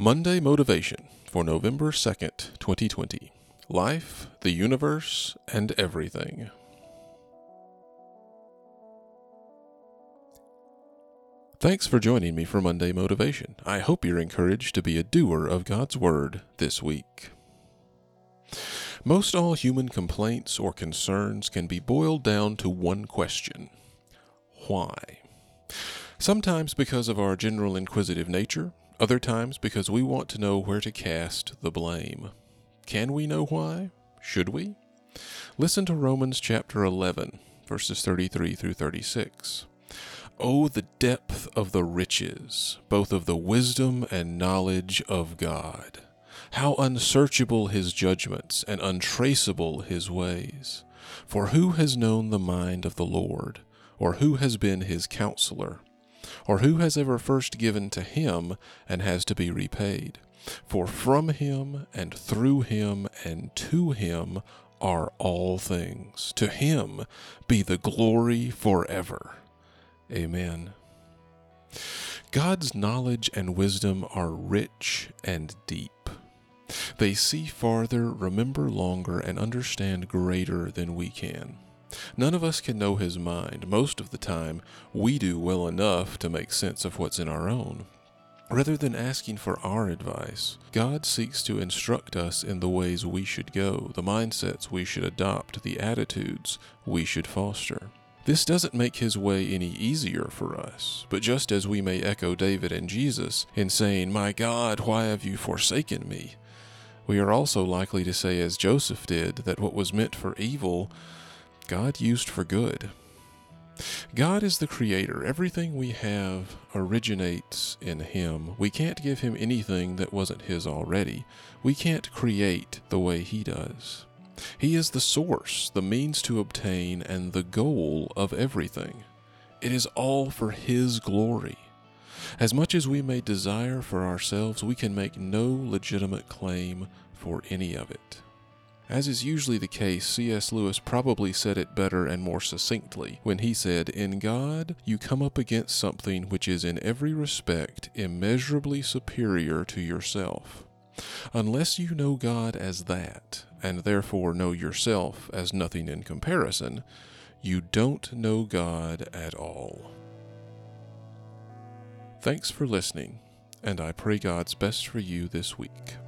Monday Motivation for November 2nd, 2020. Life, the universe, and everything. Thanks for joining me for Monday Motivation. I hope you're encouraged to be a doer of God's Word this week. Most all human complaints or concerns can be boiled down to one question Why? Sometimes because of our general inquisitive nature, other times because we want to know where to cast the blame. Can we know why? Should we? Listen to Romans chapter 11, verses 33 through 36. Oh, the depth of the riches, both of the wisdom and knowledge of God! How unsearchable his judgments and untraceable his ways! For who has known the mind of the Lord, or who has been his counselor? Or who has ever first given to him and has to be repaid? For from him and through him and to him are all things. To him be the glory forever. Amen. God's knowledge and wisdom are rich and deep. They see farther, remember longer, and understand greater than we can. None of us can know his mind. Most of the time, we do well enough to make sense of what's in our own. Rather than asking for our advice, God seeks to instruct us in the ways we should go, the mindsets we should adopt, the attitudes we should foster. This doesn't make his way any easier for us, but just as we may echo David and Jesus in saying, My God, why have you forsaken me? We are also likely to say, as Joseph did, that what was meant for evil God used for good. God is the creator. Everything we have originates in Him. We can't give Him anything that wasn't His already. We can't create the way He does. He is the source, the means to obtain, and the goal of everything. It is all for His glory. As much as we may desire for ourselves, we can make no legitimate claim for any of it. As is usually the case, C.S. Lewis probably said it better and more succinctly when he said, In God, you come up against something which is in every respect immeasurably superior to yourself. Unless you know God as that, and therefore know yourself as nothing in comparison, you don't know God at all. Thanks for listening, and I pray God's best for you this week.